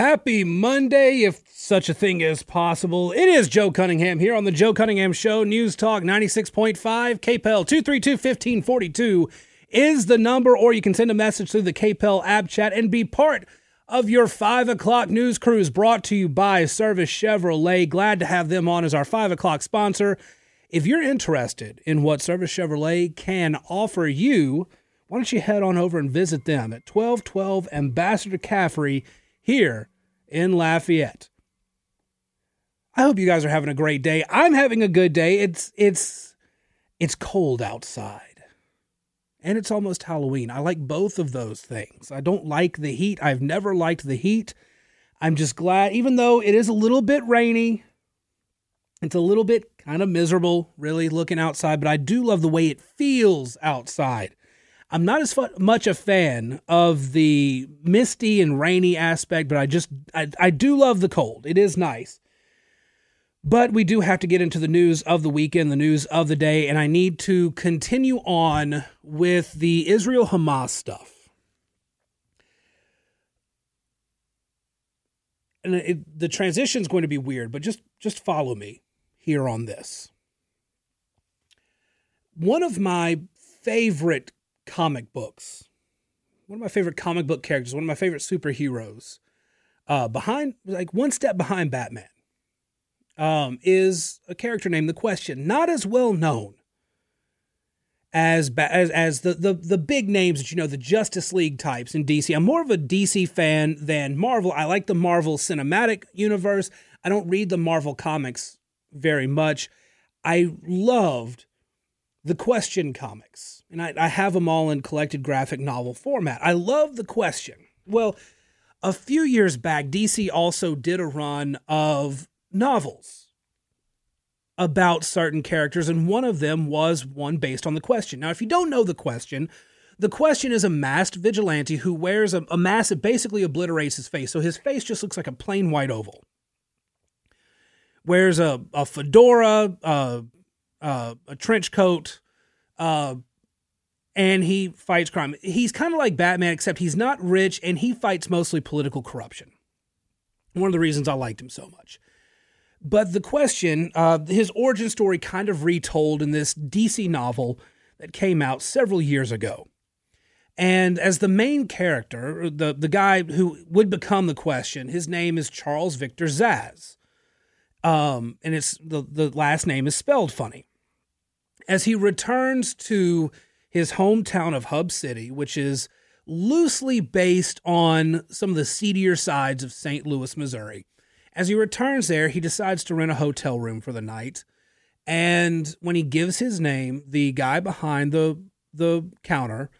Happy Monday, if such a thing is possible. It is Joe Cunningham here on the Joe Cunningham Show. News Talk 96.5, KPEL 232 1542 is the number, or you can send a message through the KPEL app chat and be part of your 5 o'clock news cruise brought to you by Service Chevrolet. Glad to have them on as our 5 o'clock sponsor. If you're interested in what Service Chevrolet can offer you, why don't you head on over and visit them at 1212 Ambassador Caffrey here in Lafayette. I hope you guys are having a great day. I'm having a good day. It's it's it's cold outside. And it's almost Halloween. I like both of those things. I don't like the heat. I've never liked the heat. I'm just glad even though it is a little bit rainy, it's a little bit kind of miserable really looking outside, but I do love the way it feels outside. I'm not as much a fan of the misty and rainy aspect, but I just I, I do love the cold. It is nice. But we do have to get into the news of the weekend, the news of the day, and I need to continue on with the Israel Hamas stuff. And it, the transition is going to be weird, but just just follow me here on this. One of my favorite comic books. One of my favorite comic book characters, one of my favorite superheroes, uh, behind like one step behind Batman, um, is a character named the Question. Not as well known as as as the, the the big names that you know, the Justice League types in DC. I'm more of a DC fan than Marvel. I like the Marvel Cinematic Universe. I don't read the Marvel comics very much. I loved the Question comics, and I, I have them all in collected graphic novel format. I love the Question. Well, a few years back, DC also did a run of novels about certain characters, and one of them was one based on the Question. Now, if you don't know the Question, the Question is a masked vigilante who wears a, a mask that basically obliterates his face, so his face just looks like a plain white oval. Wears a, a fedora, uh, uh, a trench coat, uh, and he fights crime. He's kind of like Batman, except he's not rich and he fights mostly political corruption. One of the reasons I liked him so much. But the question, uh, his origin story kind of retold in this DC novel that came out several years ago. And as the main character, the, the guy who would become the question, his name is Charles Victor Szasz. Um, and it's the, the last name is spelled funny as he returns to his hometown of Hub City, which is loosely based on some of the seedier sides of St. Louis, Missouri. As he returns there, he decides to rent a hotel room for the night. And when he gives his name, the guy behind the the counter,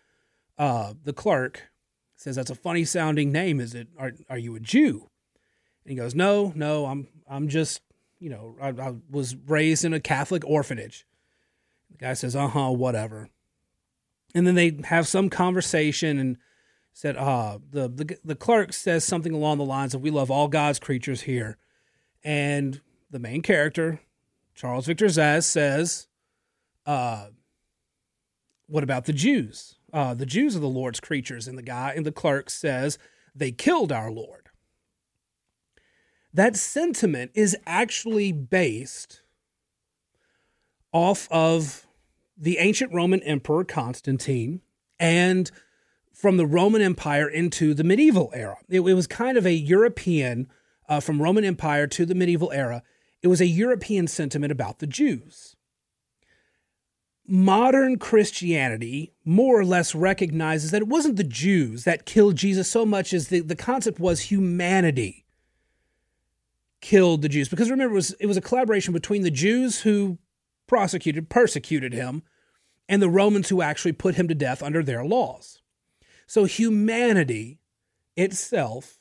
uh, the clerk, says, "That's a funny sounding name. Is it? Are are you a Jew?" And he goes, "No, no. I'm I'm just you know I, I was raised in a Catholic orphanage." The guy says, "Uh huh, whatever." And then they have some conversation and said, "Ah, the, the the clerk says something along the lines of we love all God's creatures here," and the main character, Charles Victor Szasz, says, "Uh, what about the Jews? Uh, the Jews are the Lord's creatures." And the guy and the clerk says, "They killed our Lord." That sentiment is actually based off of the ancient Roman Emperor Constantine and from the Roman Empire into the medieval era. It, it was kind of a European, uh, from Roman Empire to the medieval era, it was a European sentiment about the Jews. Modern Christianity more or less recognizes that it wasn't the Jews that killed Jesus so much as the, the concept was humanity killed the Jews. Because remember, it was, it was a collaboration between the Jews who prosecuted, persecuted him, and the Romans who actually put him to death under their laws. So humanity itself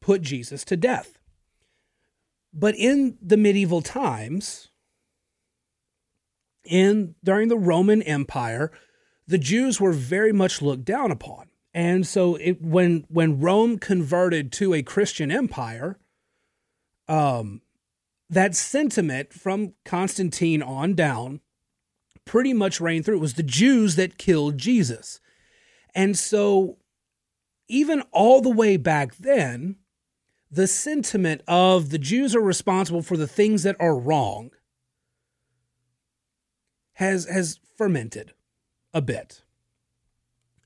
put Jesus to death. But in the medieval times, in during the Roman Empire, the Jews were very much looked down upon. And so it, when when Rome converted to a Christian empire, um, that sentiment from Constantine on down pretty much reigned through. It was the Jews that killed Jesus. And so even all the way back then, the sentiment of the Jews are responsible for the things that are wrong has has fermented a bit.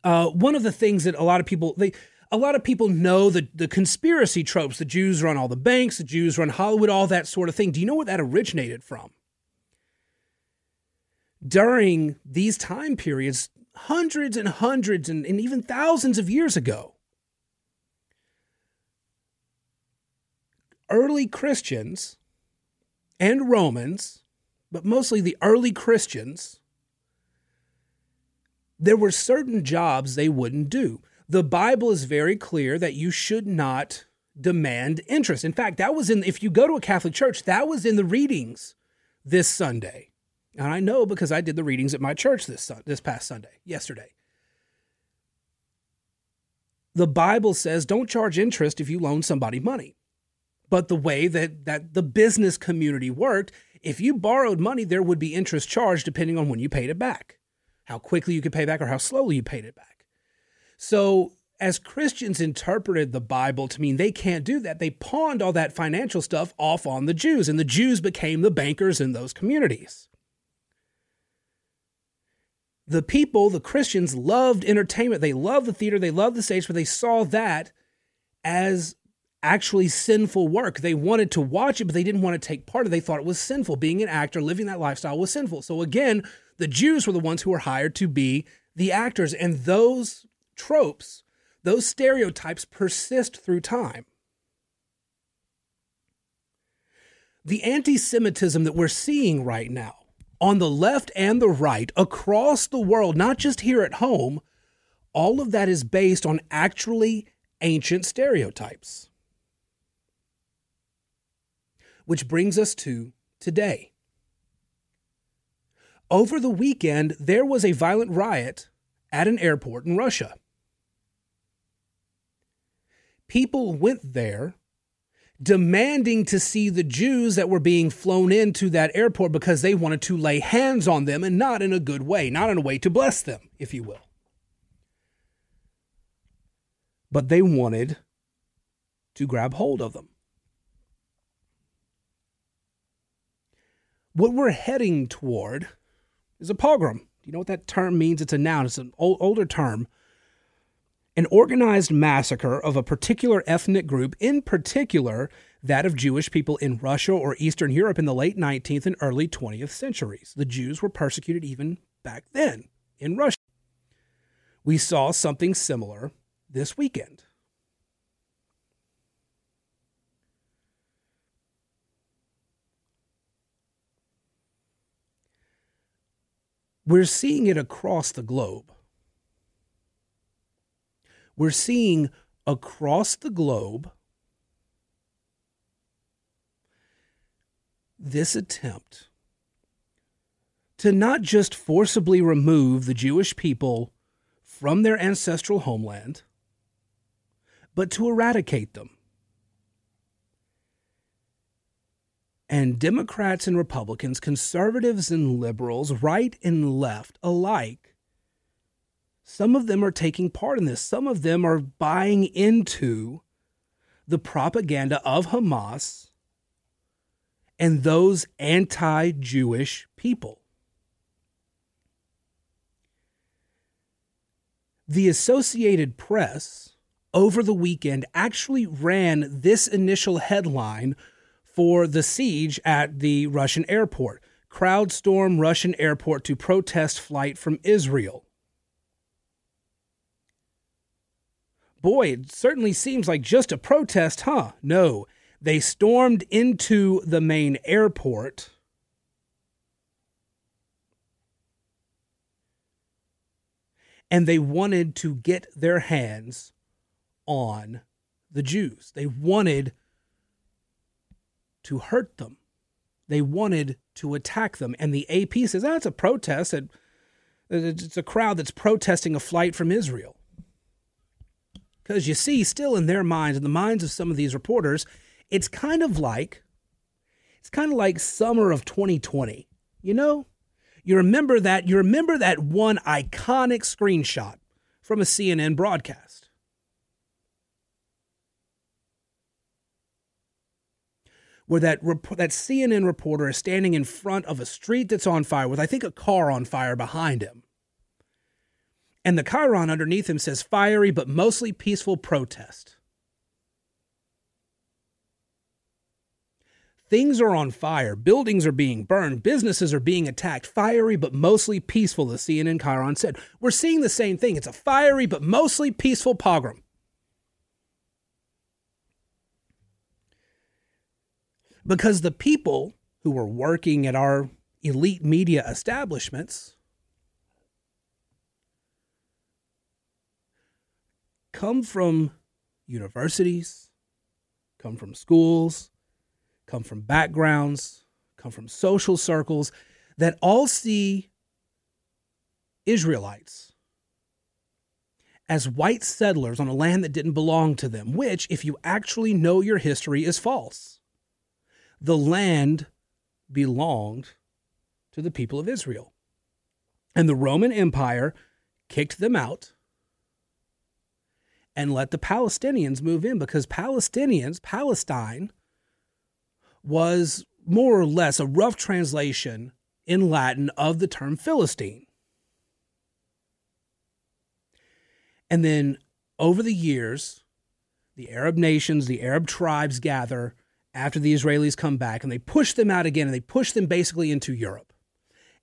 Uh, one of the things that a lot of people they a lot of people know the the conspiracy tropes. The Jews run all the banks. The Jews run Hollywood. All that sort of thing. Do you know where that originated from? During these time periods, hundreds and hundreds and, and even thousands of years ago, early Christians and Romans, but mostly the early Christians, there were certain jobs they wouldn't do. The Bible is very clear that you should not demand interest. In fact, that was in, if you go to a Catholic church, that was in the readings this Sunday. And I know because I did the readings at my church this, this past Sunday, yesterday. The Bible says don't charge interest if you loan somebody money. But the way that, that the business community worked, if you borrowed money, there would be interest charged depending on when you paid it back, how quickly you could pay back or how slowly you paid it back. So, as Christians interpreted the Bible to mean they can't do that, they pawned all that financial stuff off on the Jews, and the Jews became the bankers in those communities. The people, the Christians, loved entertainment. They loved the theater, they loved the stage, but they saw that as actually sinful work. They wanted to watch it, but they didn't want to take part of it. They thought it was sinful. Being an actor, living that lifestyle was sinful. So again, the Jews were the ones who were hired to be the actors. And those tropes, those stereotypes persist through time. The anti Semitism that we're seeing right now on the left and the right across the world, not just here at home, all of that is based on actually ancient stereotypes. Which brings us to today. Over the weekend, there was a violent riot at an airport in Russia. People went there demanding to see the Jews that were being flown into that airport because they wanted to lay hands on them and not in a good way, not in a way to bless them, if you will. But they wanted to grab hold of them. What we're heading toward is a pogrom. Do you know what that term means? It's a noun, it's an old, older term. An organized massacre of a particular ethnic group, in particular that of Jewish people in Russia or Eastern Europe in the late 19th and early 20th centuries. The Jews were persecuted even back then in Russia. We saw something similar this weekend. We're seeing it across the globe. We're seeing across the globe this attempt to not just forcibly remove the Jewish people from their ancestral homeland, but to eradicate them. And Democrats and Republicans, conservatives and liberals, right and left alike, some of them are taking part in this. Some of them are buying into the propaganda of Hamas and those anti Jewish people. The Associated Press over the weekend actually ran this initial headline for the siege at the Russian airport. Crowd storm Russian airport to protest flight from Israel. Boy, it certainly seems like just a protest, huh? No, they stormed into the main airport. And they wanted to get their hands on the Jews. They wanted to hurt them. They wanted to attack them. And the AP says, oh, a protest. It's a crowd that's protesting a flight from Israel. Because you see, still in their minds, in the minds of some of these reporters, it's kind of like it's kind of like summer of 2020. You know, you remember that you remember that one iconic screenshot from a CNN broadcast. Where that rep- that CNN reporter is standing in front of a street that's on fire with I think a car on fire behind him. And the chyron underneath him says fiery but mostly peaceful protest. Things are on fire, buildings are being burned, businesses are being attacked. Fiery but mostly peaceful, the CNN chyron said. We're seeing the same thing. It's a fiery but mostly peaceful pogrom. because the people who were working at our elite media establishments come from universities, come from schools, come from backgrounds, come from social circles that all see Israelites as white settlers on a land that didn't belong to them, which, if you actually know your history, is false the land belonged to the people of Israel. And the Roman Empire kicked them out and let the Palestinians move in because Palestinians, Palestine, was more or less a rough translation in Latin of the term Philistine. And then over the years, the Arab nations, the Arab tribes gather after the Israelis come back and they push them out again and they push them basically into Europe.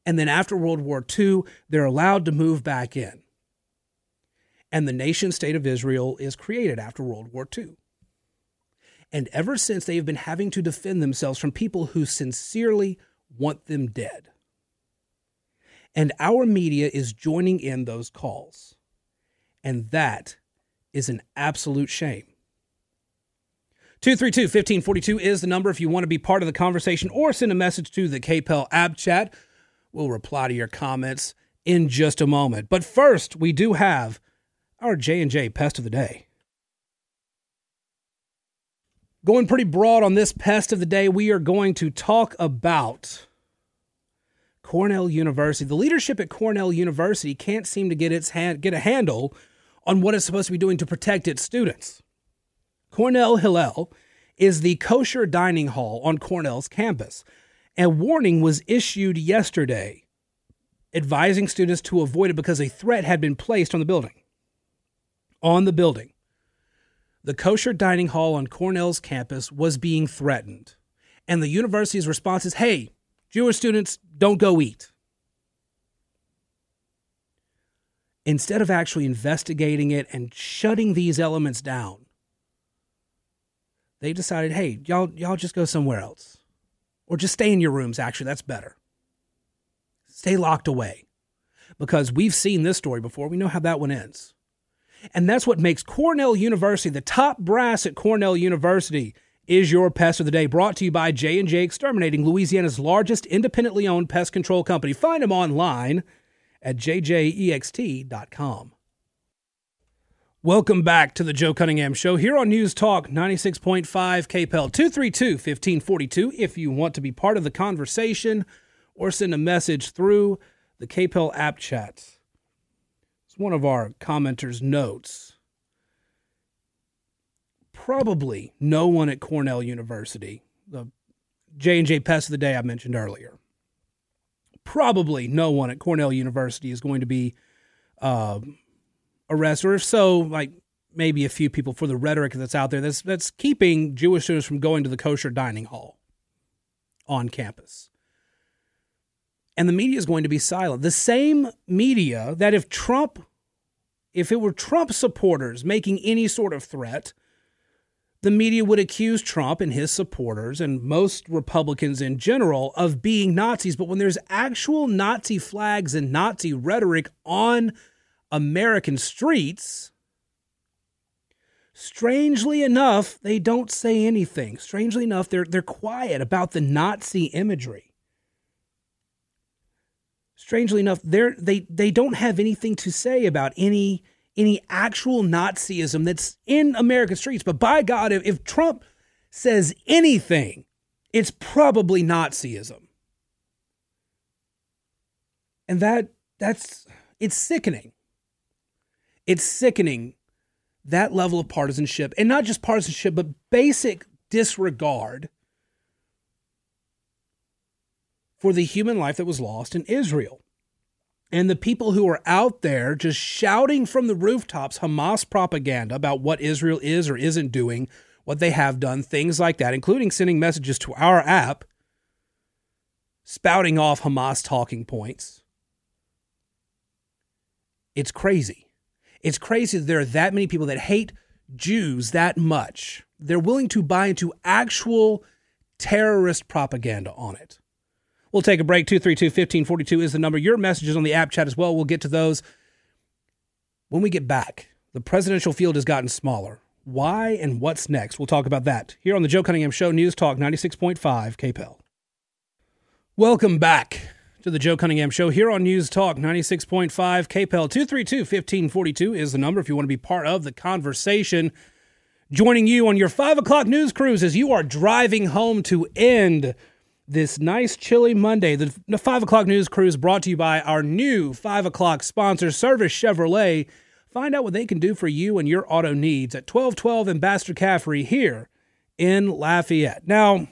And then after World War II, they're allowed to move back in. And the nation state of Israel is created after World War II. And ever since, they have been having to defend themselves from people who sincerely want them dead. And our media is joining in those calls. And that is an absolute shame. 232 1542 is the number if you want to be part of the conversation or send a message to the KPEL app chat. We'll reply to your comments in just a moment. But first, we do have our J&J pest of the day. Going pretty broad on this pest of the day, we are going to talk about Cornell University. The leadership at Cornell University can't seem to get its hand, get a handle on what it's supposed to be doing to protect its students. Cornell Hillel is the kosher dining hall on Cornell's campus. A warning was issued yesterday advising students to avoid it because a threat had been placed on the building. On the building. The kosher dining hall on Cornell's campus was being threatened. And the university's response is hey, Jewish students, don't go eat. Instead of actually investigating it and shutting these elements down, they decided, hey, y'all, y'all just go somewhere else. Or just stay in your rooms, actually. That's better. Stay locked away. Because we've seen this story before. We know how that one ends. And that's what makes Cornell University, the top brass at Cornell University, is your pest of the day. Brought to you by J&J Exterminating, Louisiana's largest independently owned pest control company. Find them online at jjext.com. Welcome back to the Joe Cunningham Show here on News Talk 96.5 KPEL 232 1542. If you want to be part of the conversation or send a message through the KPEL app chat, one of our commenters' notes. Probably no one at Cornell University, the J&J Pest of the Day I mentioned earlier. Probably no one at Cornell University is going to be. Uh, arrest, or if so, like maybe a few people for the rhetoric that's out there that's that's keeping Jewish students from going to the kosher dining hall on campus. And the media is going to be silent. The same media that if Trump if it were Trump supporters making any sort of threat, the media would accuse Trump and his supporters and most Republicans in general of being Nazis. But when there's actual Nazi flags and Nazi rhetoric on American streets, strangely enough, they don't say anything. Strangely enough, they're, they're quiet about the Nazi imagery. Strangely enough, they're, they, they don't have anything to say about any, any actual Nazism that's in American streets. But by God, if, if Trump says anything, it's probably Nazism. And that that's it's sickening. It's sickening that level of partisanship, and not just partisanship, but basic disregard for the human life that was lost in Israel. And the people who are out there just shouting from the rooftops Hamas propaganda about what Israel is or isn't doing, what they have done, things like that, including sending messages to our app, spouting off Hamas talking points. It's crazy. It's crazy that there are that many people that hate Jews that much. They're willing to buy into actual terrorist propaganda on it. We'll take a break. 232 1542 is the number. Your messages on the app chat as well. We'll get to those when we get back. The presidential field has gotten smaller. Why and what's next? We'll talk about that here on the Joe Cunningham Show, News Talk 96.5 KPEL. Welcome back to the Joe Cunningham Show here on News Talk 96.5 KPEL. 232 1542 is the number if you want to be part of the conversation. Joining you on your 5 o'clock news cruise as you are driving home to end this nice chilly Monday. The, the 5 o'clock news crew is brought to you by our new 5 o'clock sponsor, Service Chevrolet. Find out what they can do for you and your auto needs at 1212 Ambassador Caffrey here in Lafayette. Now,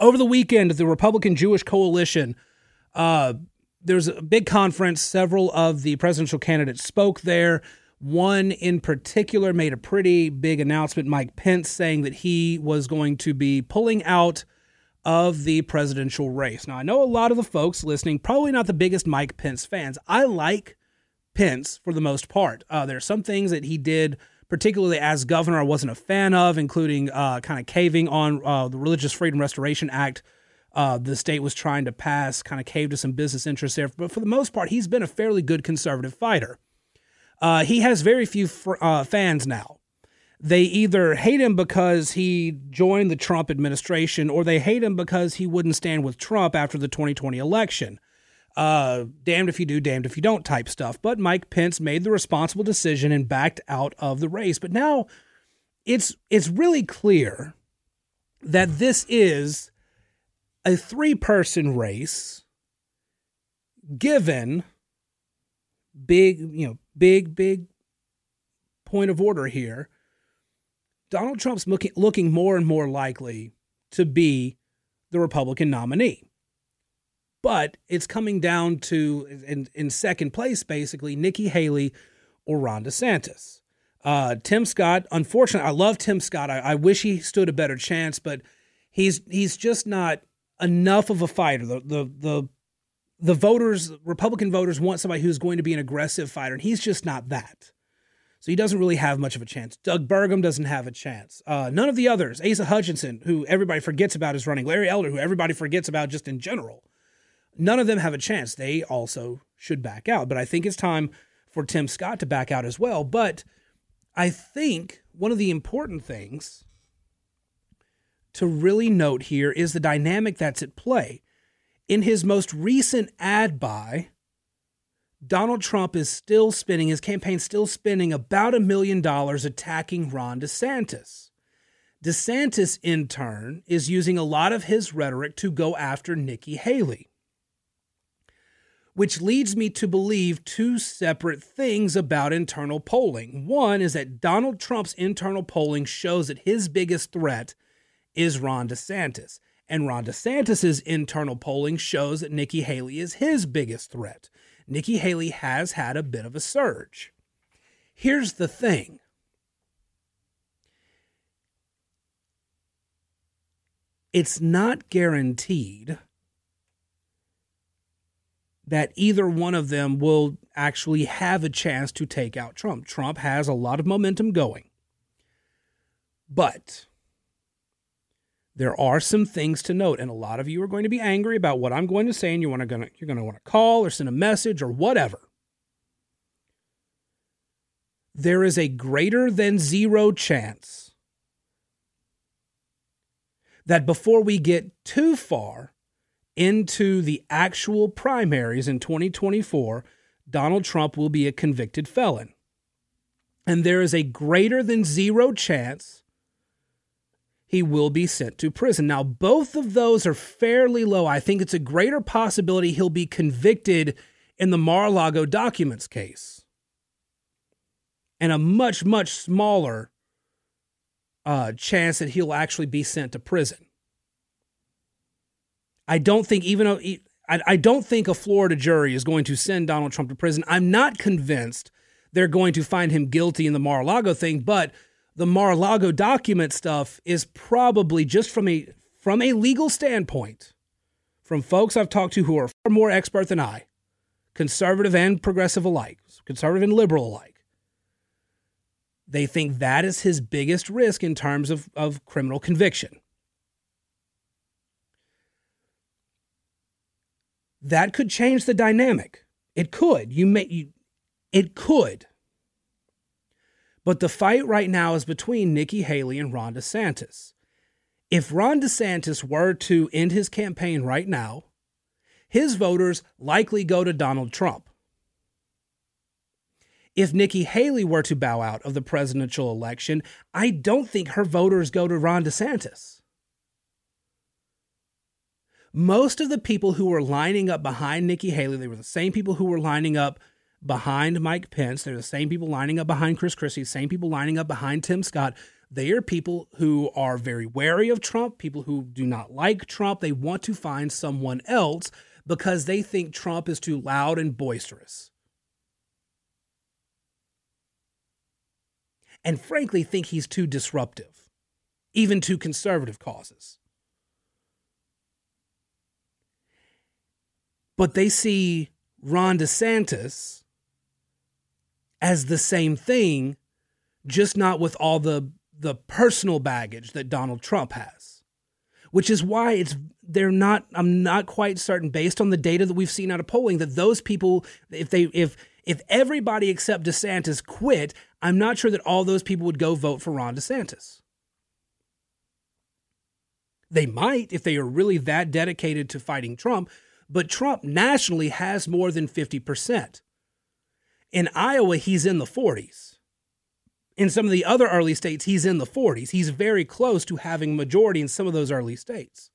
over the weekend, the Republican Jewish Coalition, uh, there's a big conference. Several of the presidential candidates spoke there. One in particular made a pretty big announcement, Mike Pence, saying that he was going to be pulling out of the presidential race. Now, I know a lot of the folks listening, probably not the biggest Mike Pence fans. I like Pence for the most part. Uh, there are some things that he did, particularly as governor, I wasn't a fan of, including uh, kind of caving on uh, the Religious Freedom Restoration Act. Uh, the state was trying to pass, kind of caved to some business interests there. But for the most part, he's been a fairly good conservative fighter. Uh, he has very few fr- uh, fans now they either hate him because he joined the Trump administration or they hate him because he wouldn't stand with Trump after the 2020 election. Uh, damned if you do, damned if you don't type stuff. But Mike Pence made the responsible decision and backed out of the race. But now it's it's really clear that this is a three person race given big, you know, big, big point of order here Donald Trump's looking, looking more and more likely to be the Republican nominee. But it's coming down to, in, in second place, basically, Nikki Haley or Ron DeSantis. Uh, Tim Scott, unfortunately, I love Tim Scott. I, I, wish he stood a better chance, but he's he's just not enough of a fighter. The the the the voters, Republican voters, want somebody who's going to be an aggressive fighter, and he's just not that. So he doesn't really have much of a chance. Doug Burgum doesn't have a chance. Uh, none of the others, Asa Hutchinson, who everybody forgets about is running, Larry Elder, who everybody forgets about just in general, none of them have a chance. They also should back out. But I think it's time for Tim Scott to back out as well. But I think one of the important things to really note here is the dynamic that's at play. In his most recent ad buy, Donald Trump is still spending, his campaign still spending about a million dollars attacking Ron DeSantis. DeSantis, in turn, is using a lot of his rhetoric to go after Nikki Haley. Which leads me to believe two separate things about internal polling. One is that Donald Trump's internal polling shows that his biggest threat is Ron DeSantis. And Ron DeSantis' internal polling shows that Nikki Haley is his biggest threat. Nikki Haley has had a bit of a surge. Here's the thing it's not guaranteed that either one of them will actually have a chance to take out Trump. Trump has a lot of momentum going. But there are some things to note, and a lot of you are going to be angry about what I'm going to say, and you want to you're going to want to call or send a message or whatever. There is a greater than zero chance that before we get too far into the actual primaries in 2024, Donald Trump will be a convicted felon. And there is a greater than zero chance he will be sent to prison. Now, both of those are fairly low. I think it's a greater possibility he'll be convicted in the Mar a Lago documents case, and a much, much smaller uh, chance that he'll actually be sent to prison. I don't think even though I, I don't think a Florida jury is going to send Donald Trump to prison. I'm not convinced they're going to find him guilty in the Mar-a-Lago thing, but the Mar-a-Lago document stuff is probably just from a from a legal standpoint, from folks I've talked to who are far more expert than I, conservative and progressive alike, conservative and liberal alike. They think that is his biggest risk in terms of, of criminal conviction. that could change the dynamic. It could. You may you, it could. But the fight right now is between Nikki Haley and Ron DeSantis. If Ron DeSantis were to end his campaign right now, his voters likely go to Donald Trump. If Nikki Haley were to bow out of the presidential election, I don't think her voters go to Ron DeSantis most of the people who were lining up behind Nikki Haley, they were the same people who were lining up behind Mike Pence. They're the same people lining up behind Chris Christie, same people lining up behind Tim Scott. They are people who are very wary of Trump, people who do not like Trump. They want to find someone else because they think Trump is too loud and boisterous. And frankly, think he's too disruptive, even to conservative causes. but they see Ron DeSantis as the same thing, just not with all the the personal baggage that Donald Trump has. Which is why it's they're not I'm not quite certain based on the data that we've seen out of polling that those people if they if if everybody except DeSantis quit, I'm not sure that all those people would go vote for Ron DeSantis. They might if they are really that dedicated to fighting Trump, but Trump nationally has more than 50%. In Iowa, he's in the 40s. In some of the other early states, he's in the 40s. He's very close to having majority in some of those early states.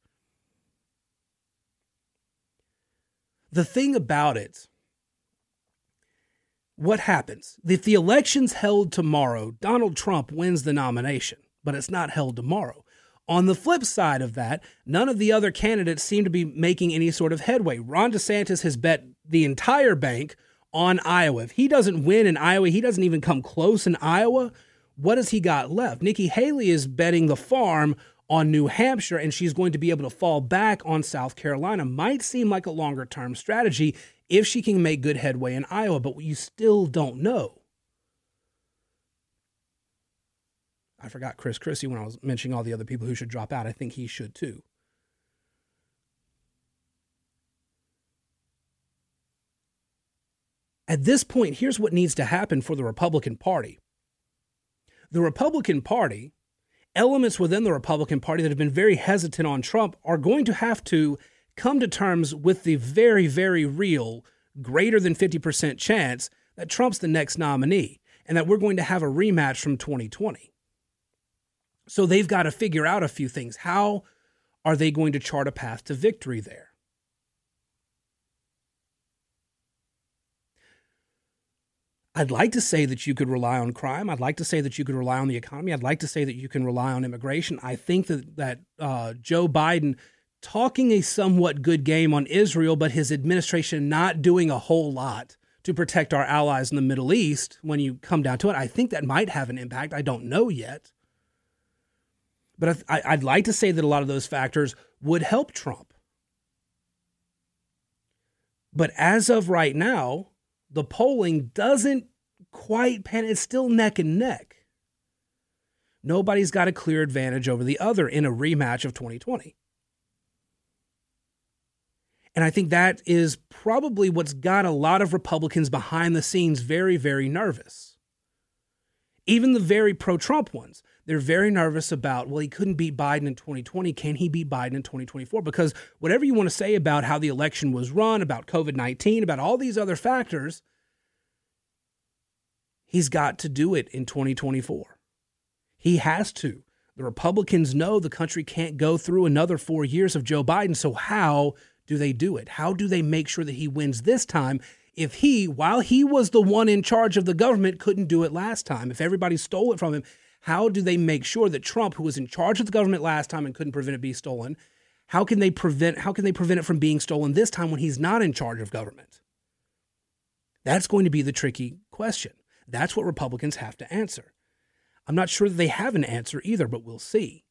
The thing about it, what happens? If the election's held tomorrow, Donald Trump wins the nomination, but it's not held tomorrow. On the flip side of that, none of the other candidates seem to be making any sort of headway. Ron DeSantis has bet the entire bank on Iowa. If he doesn't win in Iowa, he doesn't even come close in Iowa. What has he got left? Nikki Haley is betting the farm on New Hampshire, and she's going to be able to fall back on South Carolina. Might seem like a longer term strategy if she can make good headway in Iowa, but you still don't know. I forgot Chris Christie when I was mentioning all the other people who should drop out. I think he should too. At this point, here's what needs to happen for the Republican Party. The Republican Party, elements within the Republican Party that have been very hesitant on Trump, are going to have to come to terms with the very, very real, greater than 50% chance that Trump's the next nominee and that we're going to have a rematch from 2020. So they've got to figure out a few things. How are they going to chart a path to victory there? I'd like to say that you could rely on crime. I'd like to say that you could rely on the economy. I'd like to say that you can rely on immigration. I think that that uh, Joe Biden talking a somewhat good game on Israel, but his administration not doing a whole lot to protect our allies in the Middle East. When you come down to it, I think that might have an impact. I don't know yet. But I, would like to say that a lot of those factors would help Trump. But as of right now, the polling doesn't quite pan. It's still neck and neck. Nobody's got a clear advantage over the other in a rematch of 2020. And I think that is probably what's got a lot of Republicans behind the scenes very, very nervous. Even the very pro Trump ones they're very nervous about, well, he couldn't beat Biden in 2020. Can he beat Biden in 2024? Because whatever you want to say about how the election was run, about COVID 19, about all these other factors, he's got to do it in 2024. He has to. The Republicans know the country can't go through another four years of Joe Biden. So, how do they do it? How do they make sure that he wins this time if he, while he was the one in charge of the government, couldn't do it last time? If everybody stole it from him, how do they make sure that Trump, who was in charge of the government last time and couldn't prevent it being stolen, How can they prevent how can they prevent it from being stolen this time when he's not in charge of government? That's going to be the tricky question. That's what Republicans have to answer. I'm not sure that they have an answer either, but we'll see.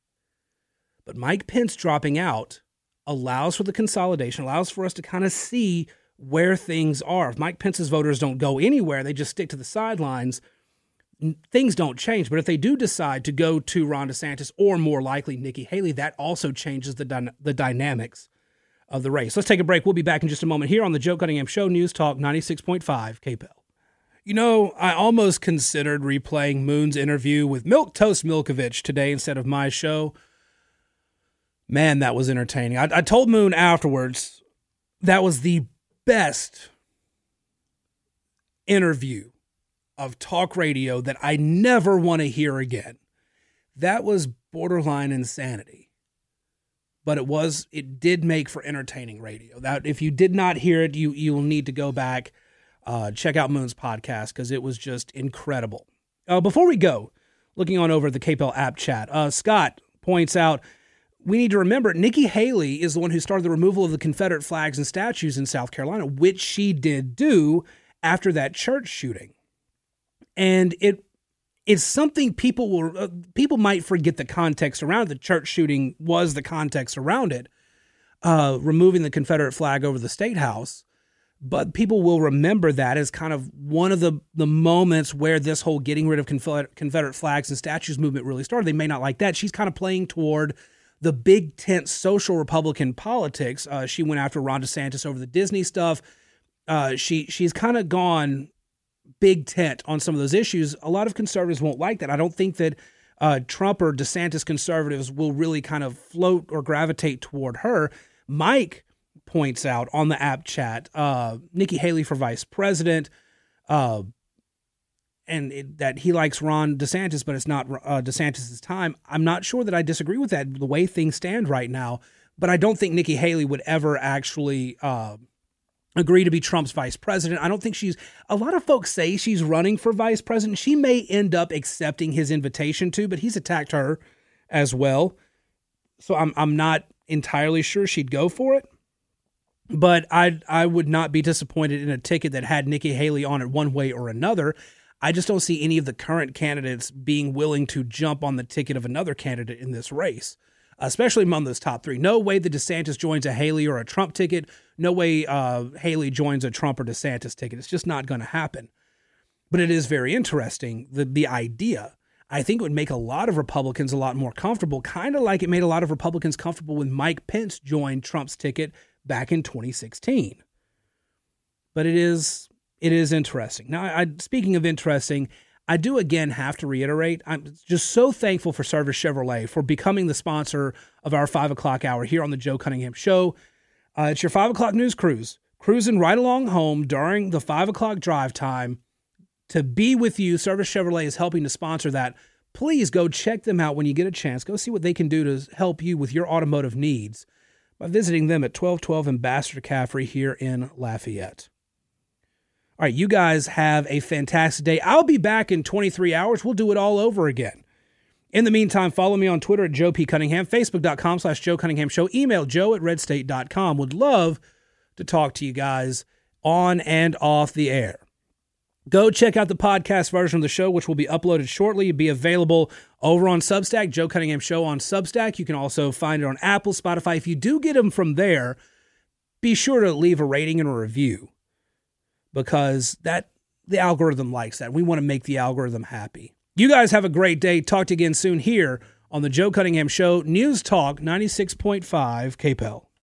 But Mike Pence dropping out allows for the consolidation, allows for us to kind of see where things are. If Mike Pence's voters don't go anywhere, they just stick to the sidelines, things don't change. But if they do decide to go to Ron DeSantis or more likely Nikki Haley, that also changes the, the dynamics of the race. Let's take a break. We'll be back in just a moment here on the Joe Cunningham Show, News Talk 96.5 KPEL. You know, I almost considered replaying Moon's interview with Milk Toast Milkovich today instead of my show. Man, that was entertaining. I, I told Moon afterwards that was the best interview of talk radio that I never want to hear again. That was borderline insanity. But it was it did make for entertaining radio. That if you did not hear it, you you will need to go back, uh, check out Moon's podcast because it was just incredible. Uh, before we go, looking on over the KPEL app chat, uh, Scott points out we need to remember Nikki Haley is the one who started the removal of the Confederate flags and statues in South Carolina, which she did do after that church shooting. And it it's something people will uh, people might forget the context around the church shooting was the context around it, uh, removing the Confederate flag over the state house. But people will remember that as kind of one of the the moments where this whole getting rid of Confederate, Confederate flags and statues movement really started. They may not like that. She's kind of playing toward the big tent social Republican politics. Uh, she went after Ron DeSantis over the Disney stuff. Uh, she she's kind of gone big tent on some of those issues. A lot of conservatives won't like that. I don't think that uh, Trump or DeSantis conservatives will really kind of float or gravitate toward her. Mike points out on the app chat uh, Nikki Haley for vice president. Uh, and it, that he likes Ron DeSantis, but it's not uh, DeSantis' time. I'm not sure that I disagree with that the way things stand right now, but I don't think Nikki Haley would ever actually uh, agree to be Trump's vice president. I don't think she's. A lot of folks say she's running for vice president. She may end up accepting his invitation to, but he's attacked her as well. So I'm I'm not entirely sure she'd go for it. But I I would not be disappointed in a ticket that had Nikki Haley on it one way or another. I just don't see any of the current candidates being willing to jump on the ticket of another candidate in this race, especially among those top three. No way the DeSantis joins a Haley or a Trump ticket. No way uh, Haley joins a Trump or DeSantis ticket. It's just not going to happen. But it is very interesting the the idea. I think it would make a lot of Republicans a lot more comfortable, kind of like it made a lot of Republicans comfortable when Mike Pence joined Trump's ticket back in 2016. But it is it is interesting. Now, I, speaking of interesting, I do again have to reiterate, I'm just so thankful for Service Chevrolet for becoming the sponsor of our five o'clock hour here on the Joe Cunningham Show. Uh, it's your five o'clock news cruise, cruising right along home during the five o'clock drive time. To be with you, Service Chevrolet is helping to sponsor that. Please go check them out when you get a chance. Go see what they can do to help you with your automotive needs by visiting them at 1212 Ambassador Caffrey here in Lafayette. All right, you guys have a fantastic day. I'll be back in 23 hours. We'll do it all over again. In the meantime, follow me on Twitter at Joe P. Cunningham, Facebook.com slash Joe Cunningham Show, email joe at redstate.com. Would love to talk to you guys on and off the air. Go check out the podcast version of the show, which will be uploaded shortly. Be available over on Substack, Joe Cunningham Show on Substack. You can also find it on Apple, Spotify. If you do get them from there, be sure to leave a rating and a review because that the algorithm likes that. We want to make the algorithm happy. You guys have a great day. Talk to you again soon here on the Joe Cunningham Show, News Talk 96.5 KPEL.